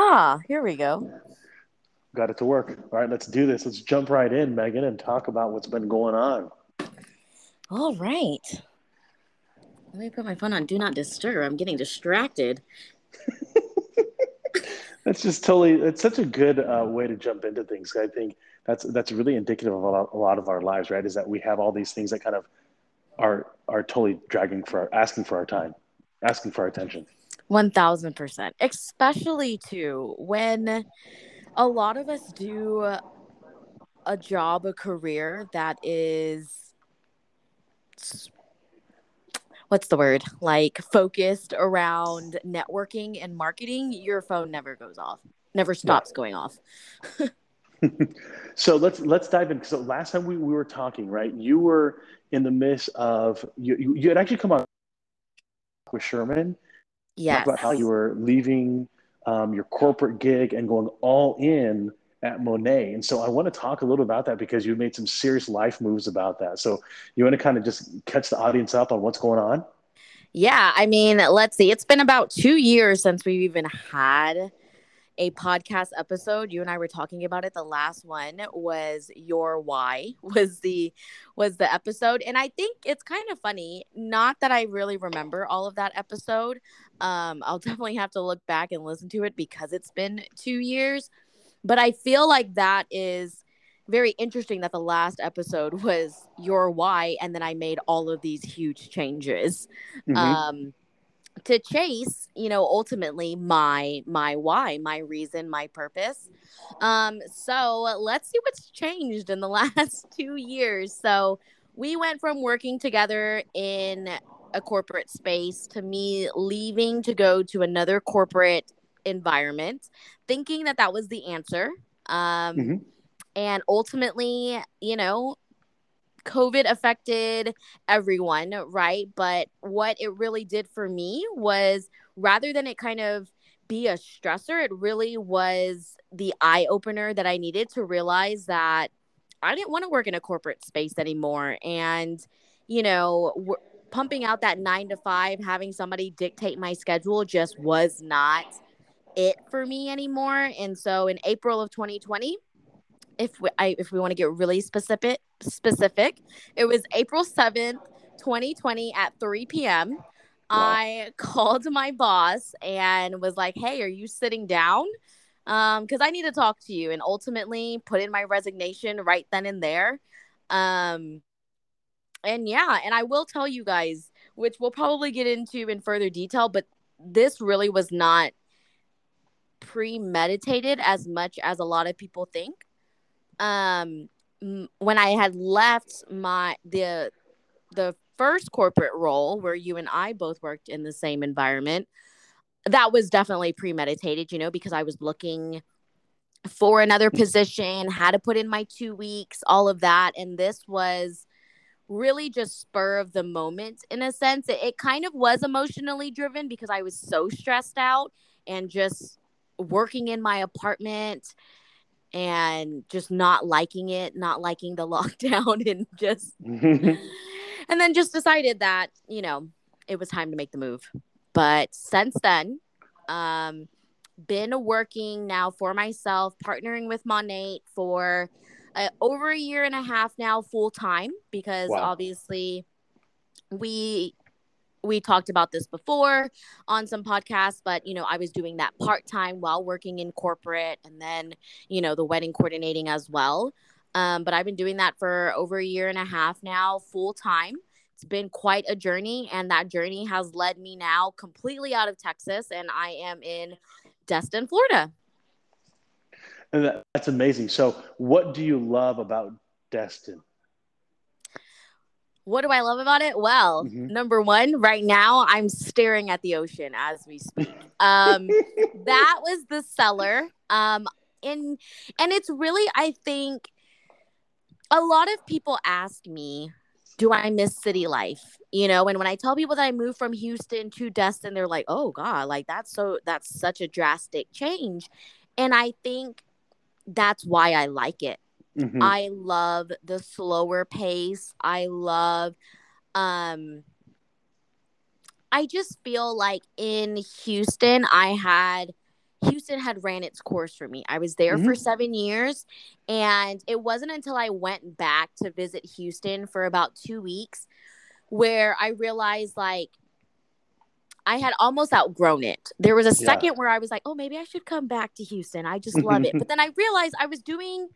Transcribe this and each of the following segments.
Ah, here we go. Got it to work. All right, let's do this. Let's jump right in, Megan, and talk about what's been going on. All right. Let me put my phone on do not disturb. I'm getting distracted. that's just totally. It's such a good uh, way to jump into things. I think that's that's really indicative of a lot, a lot of our lives, right? Is that we have all these things that kind of are are totally dragging for our, asking for our time, asking for our attention. One thousand percent, especially too when a lot of us do a job, a career that is what's the word? Like focused around networking and marketing your phone never goes off never stops yeah. going off. So let's let's dive in. So last time we, we were talking right you were in the midst of you you, you had actually come on with sherman yes. about how you were leaving um, your corporate gig and going all in at Monat. And so I want to talk a little about that because you made some serious life moves about that. So you want to kind of just catch the audience up on what's going on? Yeah. I mean, let's see. It's been about two years since we've even had a podcast episode you and i were talking about it the last one was your why was the was the episode and i think it's kind of funny not that i really remember all of that episode um i'll definitely have to look back and listen to it because it's been two years but i feel like that is very interesting that the last episode was your why and then i made all of these huge changes. Mm-hmm. um to chase you know ultimately my my why my reason my purpose. Um so let's see what's changed in the last two years. So we went from working together in a corporate space to me leaving to go to another corporate environment thinking that that was the answer um mm-hmm. and ultimately you know COVID affected everyone, right? But what it really did for me was rather than it kind of be a stressor, it really was the eye opener that I needed to realize that I didn't want to work in a corporate space anymore. And, you know, pumping out that nine to five, having somebody dictate my schedule just was not it for me anymore. And so in April of 2020, if we, I, if we want to get really specific, specific, it was April 7th, 2020 at 3 p.m. Wow. I called my boss and was like, "Hey, are you sitting down? Um, because I need to talk to you." And ultimately, put in my resignation right then and there. Um, and yeah, and I will tell you guys, which we'll probably get into in further detail, but this really was not premeditated as much as a lot of people think. Um when I had left my the the first corporate role where you and I both worked in the same environment, that was definitely premeditated, you know, because I was looking for another position, had to put in my 2 weeks, all of that. And this was really just spur of the moment in a sense. It, it kind of was emotionally driven because I was so stressed out and just working in my apartment and just not liking it, not liking the lockdown, and just, and then just decided that, you know, it was time to make the move. But since then, um, been working now for myself, partnering with Monat for uh, over a year and a half now, full time, because wow. obviously we we talked about this before on some podcasts, but you know, I was doing that part time while working in corporate and then, you know, the wedding coordinating as well. Um, but I've been doing that for over a year and a half now, full time. It's been quite a journey, and that journey has led me now completely out of Texas, and I am in Destin, Florida. And that, that's amazing. So, what do you love about Destin? What do I love about it? Well, mm-hmm. number one, right now I'm staring at the ocean as we speak. Um, that was the seller. Um, and and it's really, I think, a lot of people ask me, do I miss city life? You know, and when I tell people that I moved from Houston to Destin, they're like, oh God, like that's so that's such a drastic change. And I think that's why I like it Mm-hmm. I love the slower pace. I love um I just feel like in Houston I had Houston had ran its course for me. I was there mm-hmm. for seven years. And it wasn't until I went back to visit Houston for about two weeks where I realized like I had almost outgrown it. There was a second yeah. where I was like, oh, maybe I should come back to Houston. I just love it. But then I realized I was doing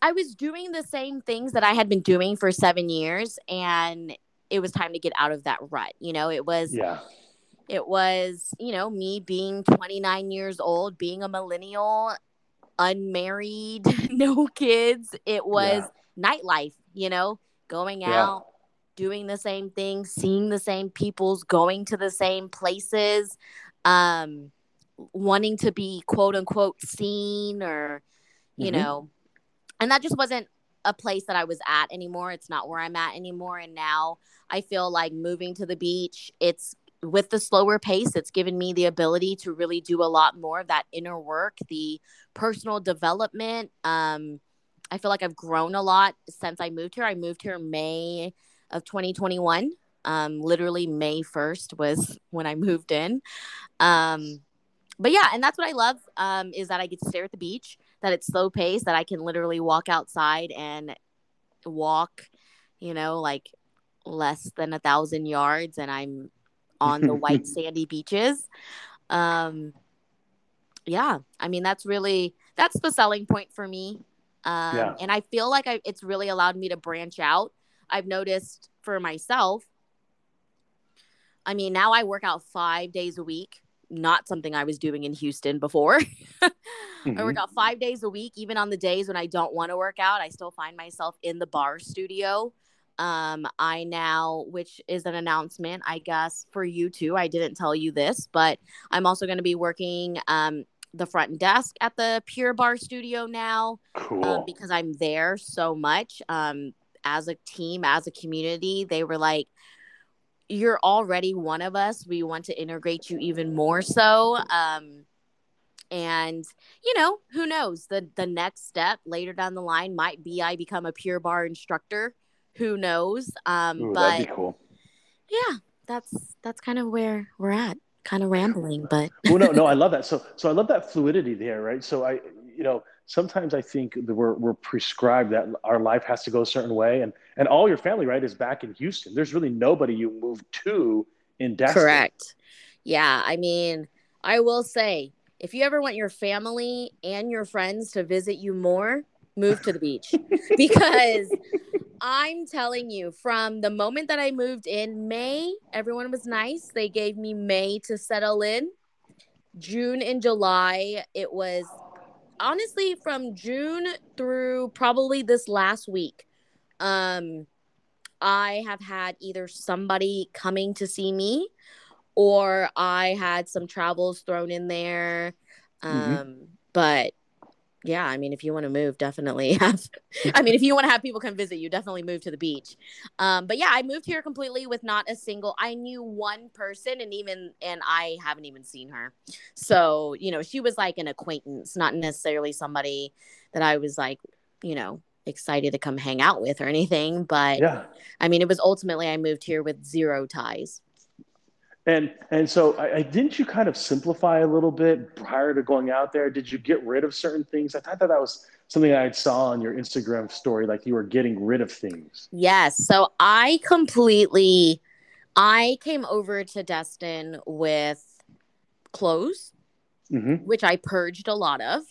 I was doing the same things that I had been doing for seven years and it was time to get out of that rut. You know, it was yeah it was, you know, me being 29 years old, being a millennial, unmarried, no kids. It was yeah. nightlife, you know, going out, doing the same thing, seeing the same peoples, going to the same places, um, wanting to be quote unquote seen or, you mm-hmm. know, and that just wasn't a place that I was at anymore. It's not where I'm at anymore. And now I feel like moving to the beach, it's with the slower pace, it's given me the ability to really do a lot more of that inner work, the personal development. Um, I feel like I've grown a lot since I moved here. I moved here May of 2021. Um, literally May 1st was when I moved in. Um, but yeah, and that's what I love um, is that I get to stare at the beach, that it's slow pace, that I can literally walk outside and walk, you know, like less than a thousand yards, and I'm on the white sandy beaches. Um, yeah, I mean that's really that's the selling point for me. Um, yeah. and I feel like I, it's really allowed me to branch out. I've noticed for myself. I mean, now I work out five days a week. Not something I was doing in Houston before. mm-hmm. I work out five days a week, even on the days when I don't want to work out. I still find myself in the barre studio um, I now, which is an announcement, I guess, for you too. I didn't tell you this, but I'm also going to be working um, the front desk at the Pure Barre Studio now um, cool. uh, because I'm there so much. Um, as a team, as a community, they were like, you're already one of us. We want to integrate you even more so. Um, and you know, who knows? The the next step later down the line might be I become a Pure Barre instructor who knows? Um, Ooh, but cool. Yeah, that's that's kind of where we're at. Kind of rambling, but well, no, no, I love that. So, so I love that fluidity there, right? So I, you know, sometimes I think that we're we're prescribed that our life has to go a certain way, and and all your family, right, is back in Houston. There's really nobody you moved to in Destin. Correct. Yeah, I mean, I will say, if you ever want your family and your friends to visit you more, move to the beach because I'm telling you, from the moment that I moved in May, everyone was nice. They gave me May to settle in. June and July, it was honestly from June through probably this last week. Um, I have had either somebody coming to see me or I had some travels thrown in there. Mm-hmm. Um, mm-hmm. but yeah, I mean, if you want to move, definitely have. I mean, if you want to have people come visit you, definitely move to the beach. Um, but yeah, I moved here completely with not a single. I knew one person, and even and I haven't even seen her. So you know, she was like an acquaintance, not necessarily somebody that I was like, you know, excited to come hang out with or anything. But yeah, I mean, it was ultimately I moved here with zero ties. And and so I, I, didn't you kind of simplify a little bit prior to going out there? Did you get rid of certain things? I thought that that was something I saw on your Instagram story, like you were getting rid of things. Yes. So I completely, I came over to Destin with clothes, mm-hmm. which I purged a lot of.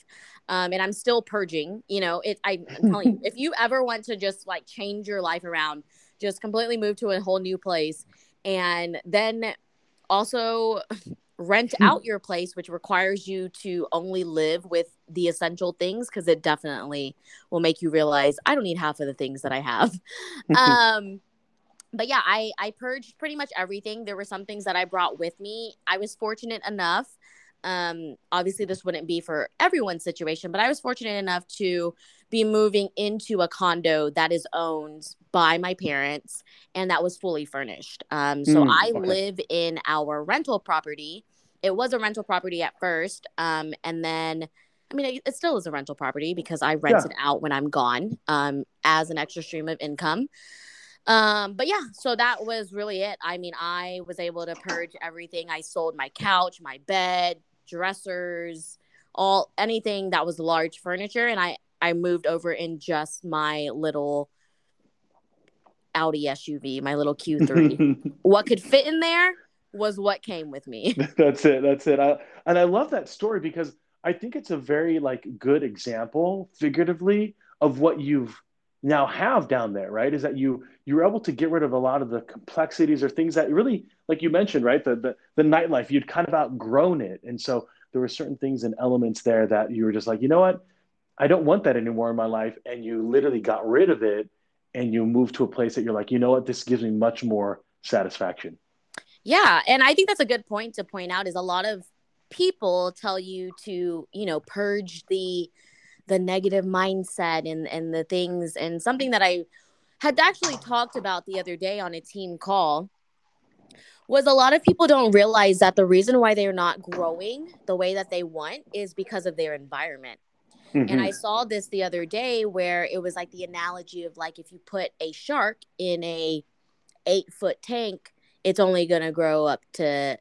Um, and I'm still purging. You know, it. I, I'm telling you, if you ever want to just like change your life around, just completely move to a whole new place, and then also rent hmm. out your place which requires you to only live with the essential things because it definitely will make you realize i don't need half of the things that i have. Um but yeah i i purged pretty much everything. There were some things that i brought with me. I was fortunate enough um obviously this wouldn't be for everyone's situation but i was fortunate enough to be moving into a condo that is owned by my parents and that was fully furnished. Um, so mm, I okay. live in our rental property. It was a rental property at first. Um, and then, I mean, it, it, still is a rental property because I rent yeah. it out when I'm gone um, as an extra stream of income. Um, but yeah, so that was really it. I mean, I was able to purge everything. I sold my couch, my bed, dressers, all anything that was large furniture and I I moved over in just my little Audi SUV, my little Q3. what could fit in there was what came with me. that's it. That's it. I, and I love that story because I think it's a very like good example figuratively of what you've now have down there, right? Is that you you're able to get rid of a lot of the complexities or things that really, like you mentioned, right? The the, the nightlife, you'd kind of outgrown it. And so there were certain things and elements there that you were just like, you know what? I don't want that anymore in my life. And you literally got rid of it and you moved to a place that you're like, you know what? This gives me much more satisfaction. Yeah. And I think that's a good point to point out is a lot of people tell you to, you know, purge the the negative mindset and and the things and something that I had actually talked about the other day on a team call was a lot of people don't realize that the reason why they're not growing the way that they want is because of their environment. Mm-hmm. And I saw this the other day where it was like the analogy of like if you put a shark in a eight foot tank, it's only gonna grow up to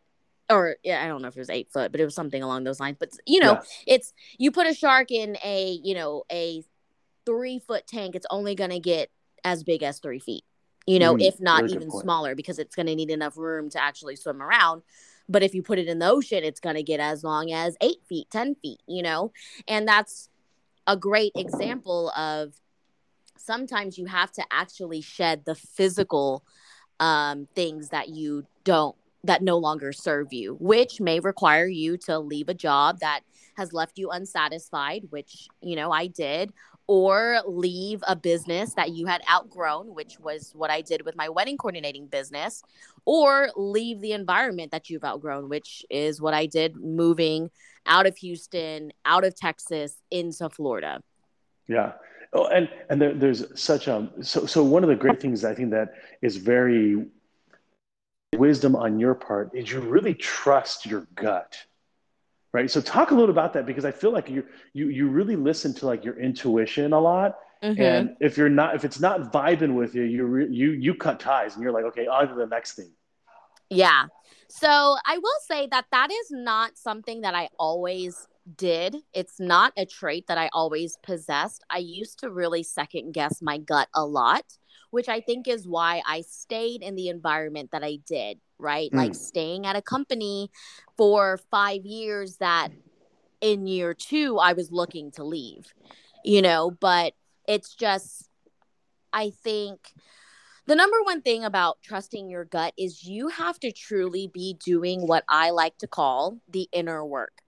or yeah, I don't know if it was eight foot, but it was something along those lines. But you know, yeah. it's you put a shark in a you know a three foot tank, it's only gonna get as big as three feet. You know, mm, if not even smaller, because it's gonna need enough room to actually swim around. But if you put it in the ocean, it's gonna get as long as eight feet, ten feet. You know, and that's a great example of sometimes you have to actually shed the physical um, things that you don't that no longer serve you, which may require you to leave a job that has left you unsatisfied, which, you know, I did, or leave a business that you had outgrown, which was what I did with my wedding coordinating business, or leave the environment that you've outgrown, which is what I did moving out of Houston, out of Texas into Florida. Yeah. Oh, and and there, there's such a so so one of the great things I think that is very wisdom on your part is you really trust your gut right? So talk a little about that because i feel like you you you really listen to like your intuition a lot. Mm-hmm. and if you're not if it's not vibing with you you re, you you cut ties and you're like okay on to the next thing. Yeah. So i will say that that is not something that i always did. It's not a trait that i always possessed. I used to really second guess my gut a lot which I think is why I stayed in the environment that I did, right? Mm. Like staying at a company for five years that in year two, I was looking to leave, you know, but it's just, I think the number one thing about trusting your gut is you have to truly be doing what I like to call the inner work.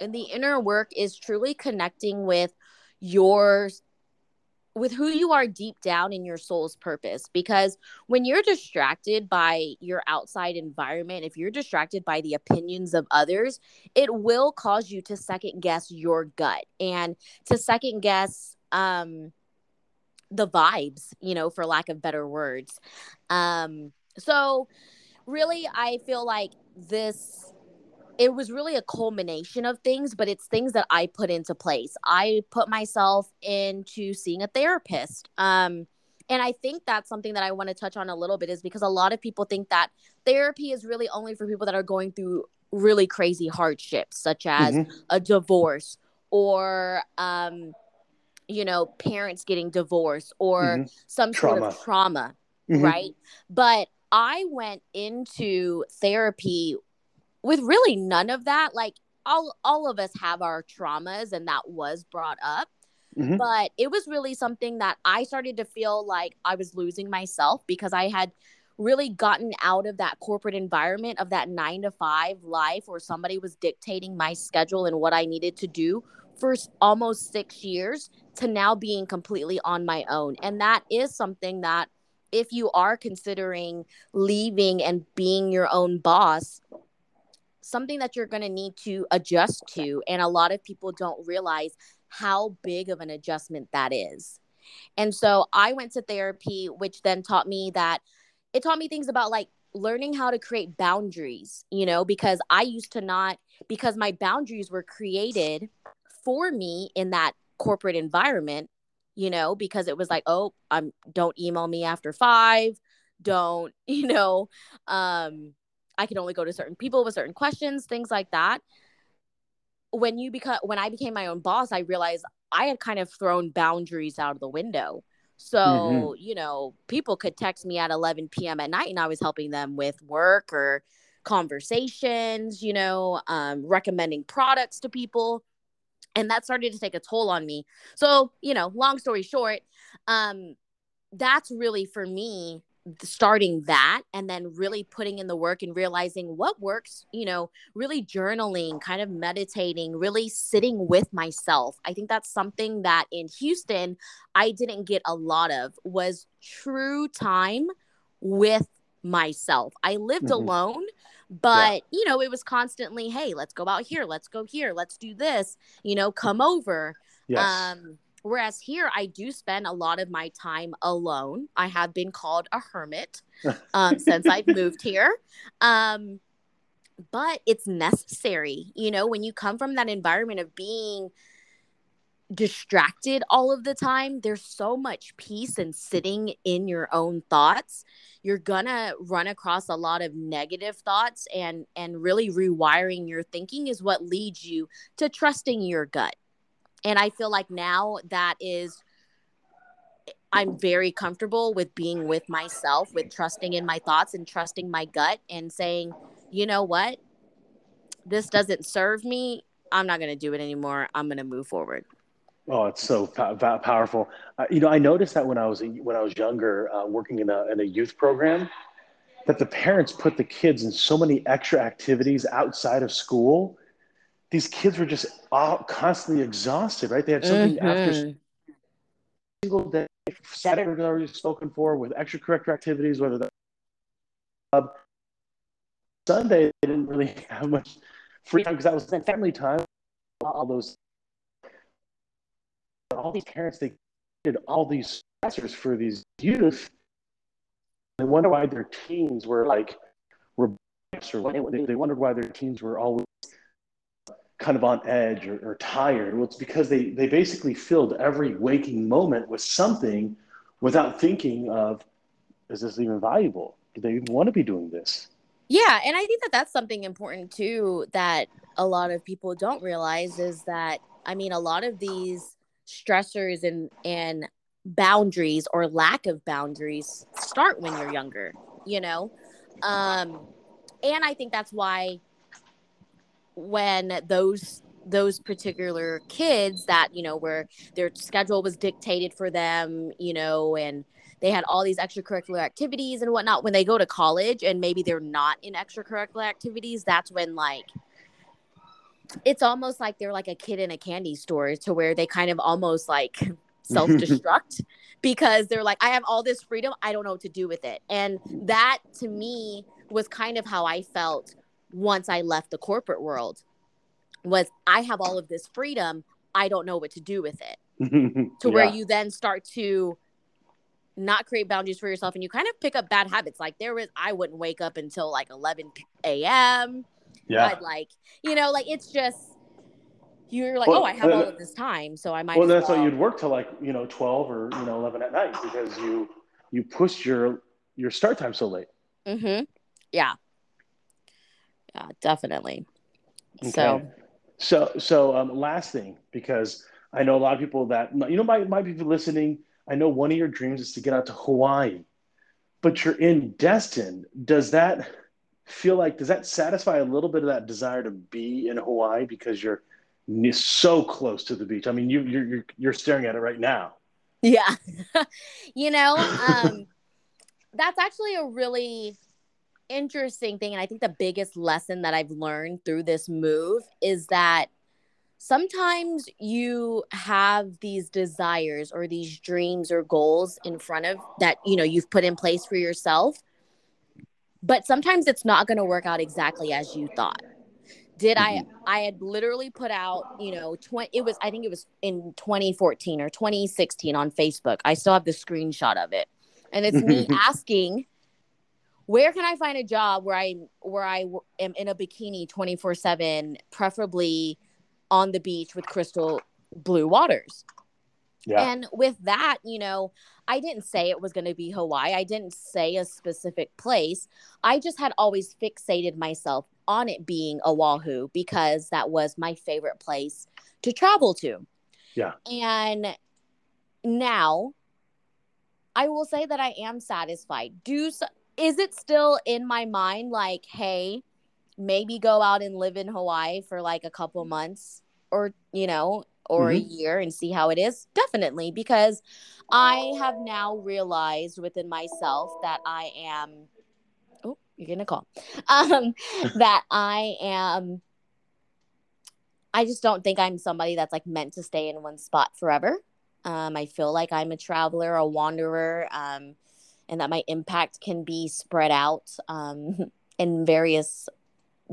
And the inner work is truly connecting with your with who you are deep down in your soul's purpose because when you're distracted by your outside environment if you're distracted by the opinions of others it will cause you to second guess your gut and to second guess um the vibes you know for lack of better words. Um so really i feel like this it was really a culmination of things, but it's things that I put into place. I put myself into seeing a therapist. Um, and I think that's something that I want to touch on a little bit is because a lot of people think that therapy is really only for people that are going through really crazy hardships, such as mm-hmm. a divorce or, um, you know, parents getting divorced or mm-hmm. some trauma. sort of trauma, mm-hmm. right? But I went into therapy with really none of that like all all of us have our traumas and that was brought up mm-hmm. but it was really something that i started to feel like i was losing myself because i had really gotten out of that corporate environment of that 9 to 5 life where somebody was dictating my schedule and what i needed to do for almost 6 years to now being completely on my own and that is something that if you are considering leaving and being your own boss something that you're going to need to adjust to. And a lot of people don't realize how big of an adjustment that is. And so I went to therapy, which then taught me that it taught me things about like learning how to create boundaries, you know, because I used to not, because my boundaries were created for me in that corporate environment, you know, because it was like, oh, I'm don't email me after five, don't, you know, um, I can only go to certain people with certain questions, things like that. when you become when I became my own boss, I realized I had kind of thrown boundaries out of the window. So, mm-hmm. you know, people could text me at 11 p.m. at night and I was helping them with work or conversations, you know, um, recommending products to people. And that started to take a toll on me. So, you know, long story short, um, that's really for me starting that and then really putting in the work and realizing what works, you know, really journaling, kind of meditating, really sitting with myself. I think that's something that in Houston I didn't get a lot of was true time with myself. I lived mm-hmm. alone, but yeah. you know, it was constantly, hey, let's go out here, let's go here, let's do this, you know, come over. Yes. Um Whereas here, I do spend a lot of my time alone. I have been called a hermit um, since I've moved here. Um, but it's necessary, you know, when you come from that environment of being distracted all of the time there's so much peace in sitting in your own thoughts you're gonna run across a lot of negative thoughts and and really rewiring your thinking is what leads you to trusting your gut and I feel like now that is I'm very comfortable with being with myself, with trusting in my thoughts and trusting my gut and saying, you know what? This doesn't serve me. I'm not going to do it anymore. I'm going to move forward. Oh, it's so powerful. Uh, you know, I noticed that when I was when I was younger, uh, working in a in a youth program, that the parents put the kids in so many extra activities outside of school these kids were just all constantly exhausted, right? They had something mm-hmm. after single day, Saturday already spoken for with extracurricular activities, whether the club. Sunday, they didn't really have much free time because that was family time. All those, all these parents, they did all these stressors for these youth. They wonder why their teens were like, were or they, they wondered why their teens were always kind of on edge or, or tired. Well, it's because they, they basically filled every waking moment with something without thinking of, is this even valuable? Do they even want to be doing this? Yeah. And I think that that's something important too that a lot of people don't realize is that, I mean, a lot of these stressors and, and boundaries or lack of boundaries start when you're younger, you know? Um, and I think that's why when those those particular kids that you know where their schedule was dictated for them you know and they had all these extracurricular activities and whatnot when they go to college and maybe they're not in extracurricular activities that's when like it's almost like they're like a kid in a candy store to where they kind of almost like self-destruct because they're like i have all this freedom i don't know what to do with it. And that to me was kind of how i felt once I left the corporate world was I have all of this freedom. I don't know what to do with it. to yeah. where you then start to not create boundaries for yourself and you kind of pick up bad habits. Like there was, I wouldn't wake up until like 11 a.m. Yeah. I'd like, you know, like it's just, you're like, well, oh, I have all of this time. So I might. Well, that's well. why you'd work till like, you know, 12 or, you know, 11 at night because you, you pushed your, your start time so late. Mm-hmm. Yeah, definitely. Okay. So, so, so, um, last thing, because I know a lot of people that, you know, might, might be listening. I know one of your dreams is to get out to Hawaii, but you're in Destin. Does that feel like, does that satisfy a little bit of that desire to be in Hawaii because you're so close to the beach? I mean, you, you're, you're, you're staring at it right now. Yeah. you know, um, that's actually a really interesting thing and i think the biggest lesson that i've learned through this move is that sometimes you have these desires or these dreams or goals in front of that you know you've put in place for yourself but sometimes it's not going to work out exactly as you thought. Did mm-hmm. i i had literally put out you know 20 it was i think it was in 2014 or 2016 on facebook. I still have the screenshot of it. And it's me asking where can I find a job where I where I am in a bikini 24/7 preferably on the beach with crystal blue waters. Yeah. And with that, you know, I didn't say it was going to be Hawaii. I didn't say a specific place. I just had always fixated myself on it being Oahu because that was my favorite place to travel to. Yeah. And now I will say that I am satisfied. Do is it still in my mind like, hey, maybe go out and live in Hawaii for like a couple months or, you know, or mm-hmm. a year and see how it is? Definitely, because I have now realized within myself that I am oh, you're gonna call. Um that I am I just don't think I'm somebody that's like meant to stay in one spot forever. Um, I feel like I'm a traveler, a wanderer, um, and that my impact can be spread out um, in various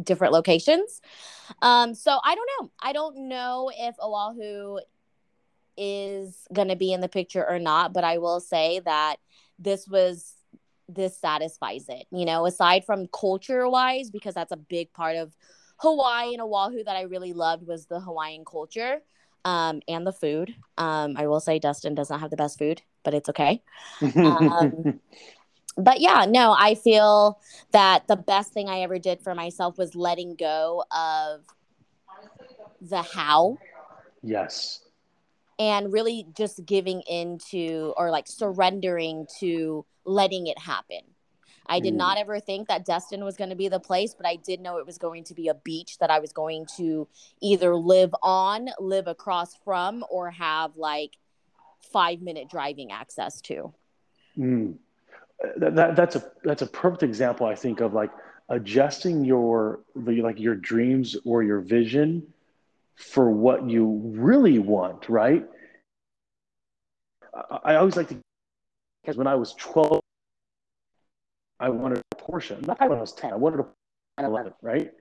different locations. Um, so I don't know. I don't know if Oahu is going to be in the picture or not, but I will say that this was this satisfies it. You know, aside from culture wise, because that's a big part of Hawaii and Oahu that I really loved was the Hawaiian culture um, and the food. Um, I will say Destin does not have the best food, but it's okay. Um, but yeah, no, I feel that the best thing I ever did for myself was letting go of the how. Yes. And really just giving into or like surrendering to letting it happen. I did mm. not ever think that Destin was going to be the place, but I did know it was going to be a beach that I was going to either live on, live across from, or have like five minute driving access to. Mm. That, that, that's a that's a perfect example, I think, of like adjusting your the, like your dreams or your vision for what you really want, right? I, I always like to because when I was 12 I wanted a Porsche. Not when I was 10. I wanted a 911, right?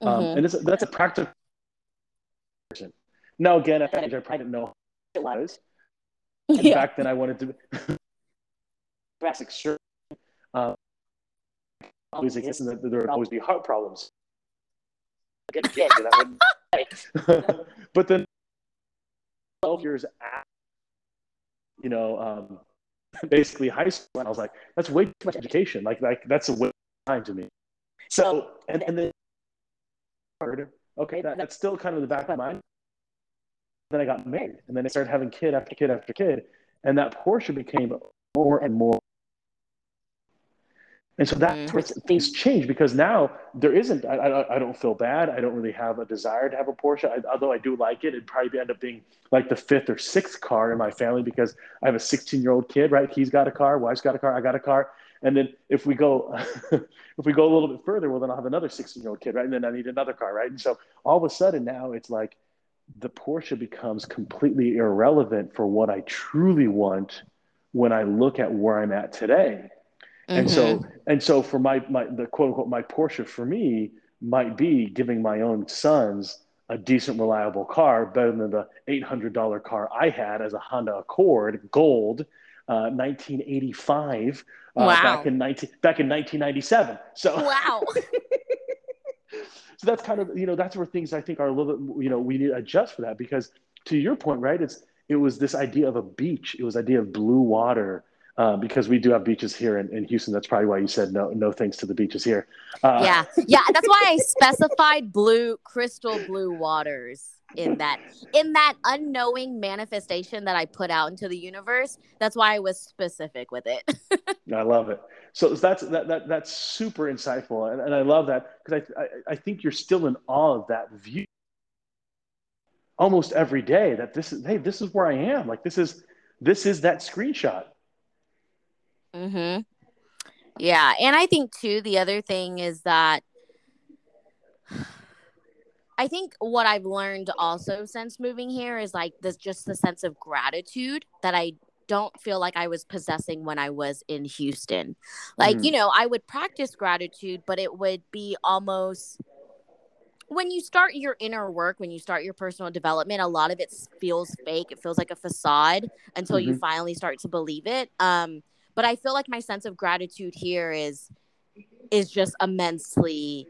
Um, mm-hmm. Um, and it's, that's a practical person. Now, again, at that age, I probably didn't know it was. And yeah. back then, I wanted to classic shirt. Uh, always and there would always be heart problems. but then 12 years after, you know, um, basically high school. And I was like, that's way too much education. Like, like that's a waste of time to me. So, and, and then, okay, that, that's still kind of the back of my mind. Then I got married, and then I started having kid after kid after kid, and that portion became more and more and so that's mm-hmm. things change because now there isn't, I, I, I, don't feel bad. I don't really have a desire to have a Porsche, I, although I do like it. It'd probably end up being like the fifth or sixth car in my family because I have a 16 year old kid, right? He's got a car, wife's got a car, I got a car. And then if we go, if we go a little bit further, well, then I'll have another 16 year old kid, right? And then I need another car, right? And so all of a sudden now it's like the Porsche becomes completely irrelevant for what I truly want when I look at where I'm at today Mm-hmm. And so, mm-hmm. and so for my, my, the quote unquote, my Porsche for me might be giving my own sons a decent, reliable car better than the $800 car I had as a Honda Accord Gold, uh, 1985, uh, wow. back in 19, back in 1997. So, wow. so that's kind of, you know, that's where things I think are a little bit, you know, we need to adjust for that because to your point, right. It's, it was this idea of a beach. It was idea of blue water uh, because we do have beaches here in, in, Houston. That's probably why you said no, no thanks to the beaches here. Uh, yeah, yeah, that's why I specified blue, crystal blue waters in that in that unknowing manifestation that I put out into the universe. That's why I was specific with it. I love it. So that's that, that that's super insightful, and, and I love that because I, I I think you're still in awe of that view almost every day. That this is hey, this is where I am. Like this is this is that screenshot Mhm. Yeah, and I think too the other thing is that I think what I've learned also since moving here is like this just the sense of gratitude that I don't feel like I was possessing when I was in Houston. Like, mm. you know, I would practice gratitude, but it would be almost when you start your inner work, when you start your personal development, a lot of it feels fake. It feels like a facade until mm-hmm. you finally start to believe it. Um, but i feel like my sense of gratitude here is is just immensely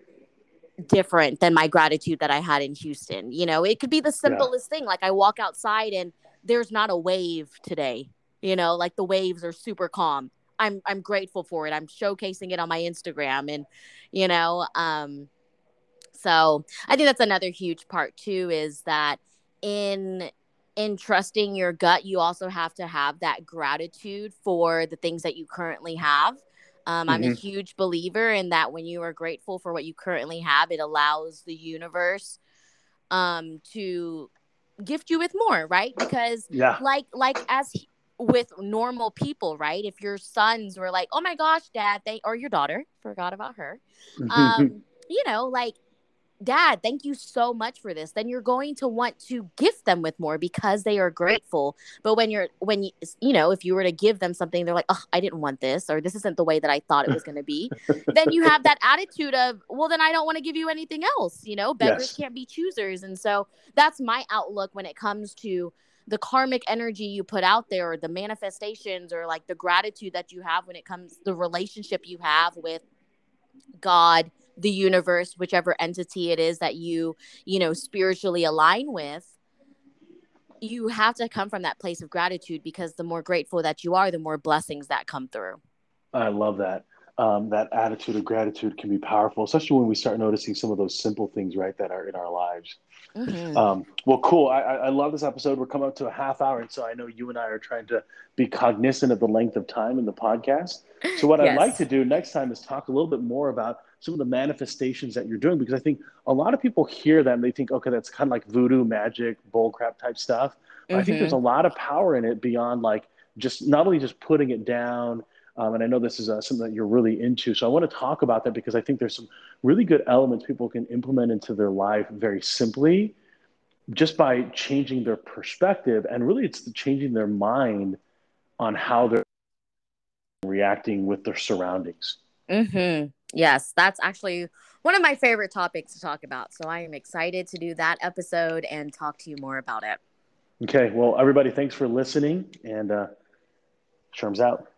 different than my gratitude that i had in houston. You know it could be the simplest yeah. thing like i walk outside and there's not a wave today you know like the waves are super calm. I'm i'm grateful for it. I'm showcasing it on my instagram and you know um So I think that's another huge part too, is that in in trusting your gut, you also have to have that gratitude for the things that you currently have. Um, mm-hmm. I'm a mm-hmm. huge believer in that when you are grateful for what you currently have, it allows the universe um, to gift you with more, right? Because yeah. like like as with normal people, right? If your sons were like, "Oh my gosh, dad," they or your daughter, forgot about her. Um, you know, like dad thank you so much for this. Then you're going to want to gift them with more because they are grateful. But when you're when you you know if you were to give them something they're like oh i didn't want this or this isn't the way that i thought it was going to be then you have that attitude of well then i don't want to give you anything else you know? Beggars yes. can't be choosers. And so that's my outlook when it comes to the karmic energy you put out there or the manifestations or like the gratitude that you have when it comes the relationship you have with god the universe whichever entity it is that you you know spiritually align with you have to come from that place of gratitude because the more grateful that you are the more blessings that come through. I love that um, that attitude of gratitude can be powerful especially when we start noticing some of those simple things right that are in our lives mm-hmm. um, well cool I, I love this episode we're coming up to a half hour and so i know you and i are trying to be cognizant of the length of time in the podcast so what yes. i'd like to do next time is talk a little bit more about some of the manifestations that you're doing because I think a lot of people hear them, they think, okay, that's kind of like voodoo, magic, bullcrap type stuff. Mm-hmm. I think there's a mm-hmm. lot of power in it beyond like just not only just putting it down. Um, and I know this is uh, something that you're really into. So I want to talk about that because I think there's some really good elements people can implement into their life very simply just by changing their perspective. And really, it's changing their mind on how they're reacting with their surroundings. Mm-hmm. Yes, that's actually one of my favorite topics to talk about. So I am excited to do that episode and talk to you more about it. Okay. Well, everybody, thanks for listening. And uh, Sherm's out.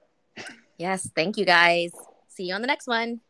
Yes. Thank you, guys. See you on the next one.